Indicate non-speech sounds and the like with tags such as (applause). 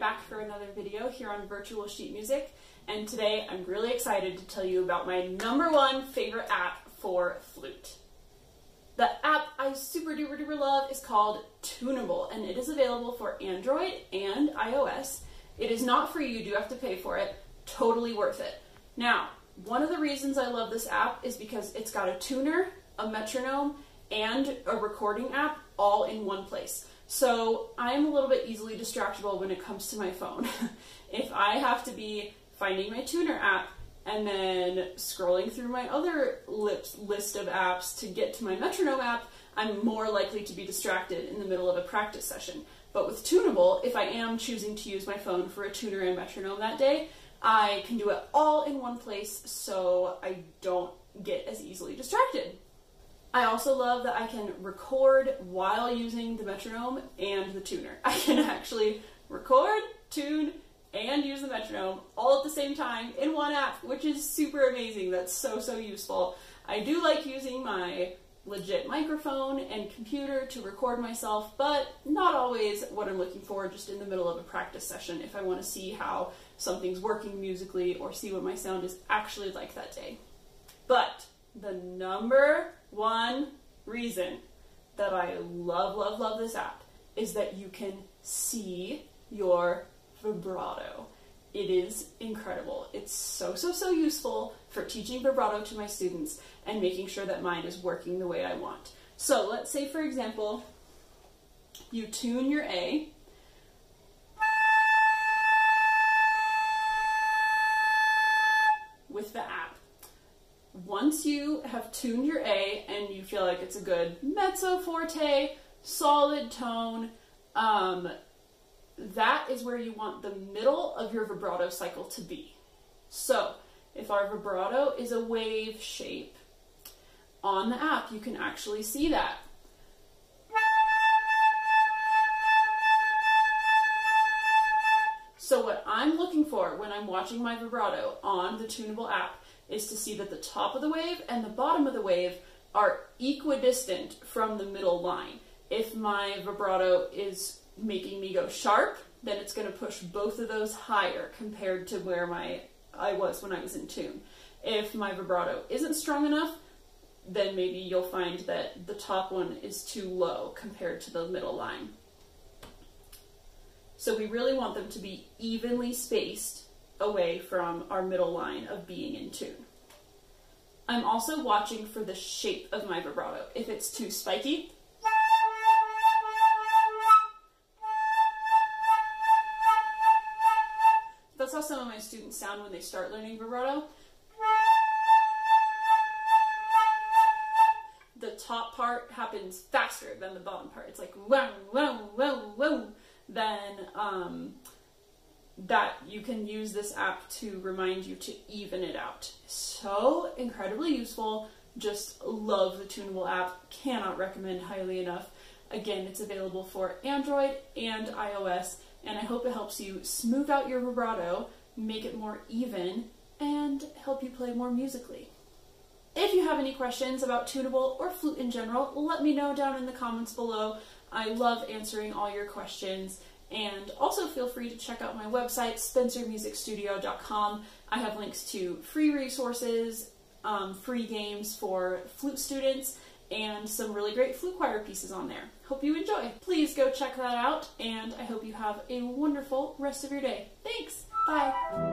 back for another video here on Virtual Sheet Music, and today I'm really excited to tell you about my number one favorite app for flute. The app I super duper duper love is called Tunable, and it is available for Android and iOS. It is not free, you do have to pay for it. Totally worth it. Now, one of the reasons I love this app is because it's got a tuner, a metronome, and a recording app all in one place. So I am a little bit easily distractible when it comes to my phone. (laughs) if I have to be finding my tuner app and then scrolling through my other list of apps to get to my metronome app, I'm more likely to be distracted in the middle of a practice session. But with Tunable, if I am choosing to use my phone for a tuner and metronome that day, I can do it all in one place so I don't get as easily distracted. I also love that I can record while using the metronome and the tuner. (laughs) I can actually record, tune, and use the metronome all at the same time in one app, which is super amazing. That's so, so useful. I do like using my legit microphone and computer to record myself, but not always what I'm looking for just in the middle of a practice session if I want to see how something's working musically or see what my sound is actually like that day. But the number one reason that I love, love, love this app is that you can see your vibrato. It is incredible. It's so, so, so useful for teaching vibrato to my students and making sure that mine is working the way I want. So let's say, for example, you tune your A. have tuned your A and you feel like it's a good mezzo forte, solid tone, um, that is where you want the middle of your vibrato cycle to be. So, if our vibrato is a wave shape, on the app you can actually see that. So, what I'm looking for when I'm watching my vibrato on the Tunable app is to see that the top of the wave and the bottom of the wave are equidistant from the middle line. If my vibrato is making me go sharp, then it's going to push both of those higher compared to where my I was when I was in tune. If my vibrato isn't strong enough, then maybe you'll find that the top one is too low compared to the middle line. So we really want them to be evenly spaced away from our middle line of being in tune. I'm also watching for the shape of my vibrato. If it's too spiky, that's how some of my students sound when they start learning vibrato. The top part happens faster than the bottom part. It's like whoa, whoa, whoa, whoa. Then um, that you can use this app to remind you to even it out. So incredibly useful. Just love the Tunable app. Cannot recommend highly enough. Again, it's available for Android and iOS, and I hope it helps you smooth out your vibrato, make it more even, and help you play more musically. If you have any questions about Tunable or flute in general, let me know down in the comments below. I love answering all your questions. And also feel free to check out my website, spencermusicstudio.com. I have links to free resources, um, free games for flute students, and some really great flute choir pieces on there. Hope you enjoy. Please go check that out, and I hope you have a wonderful rest of your day. Thanks. Bye.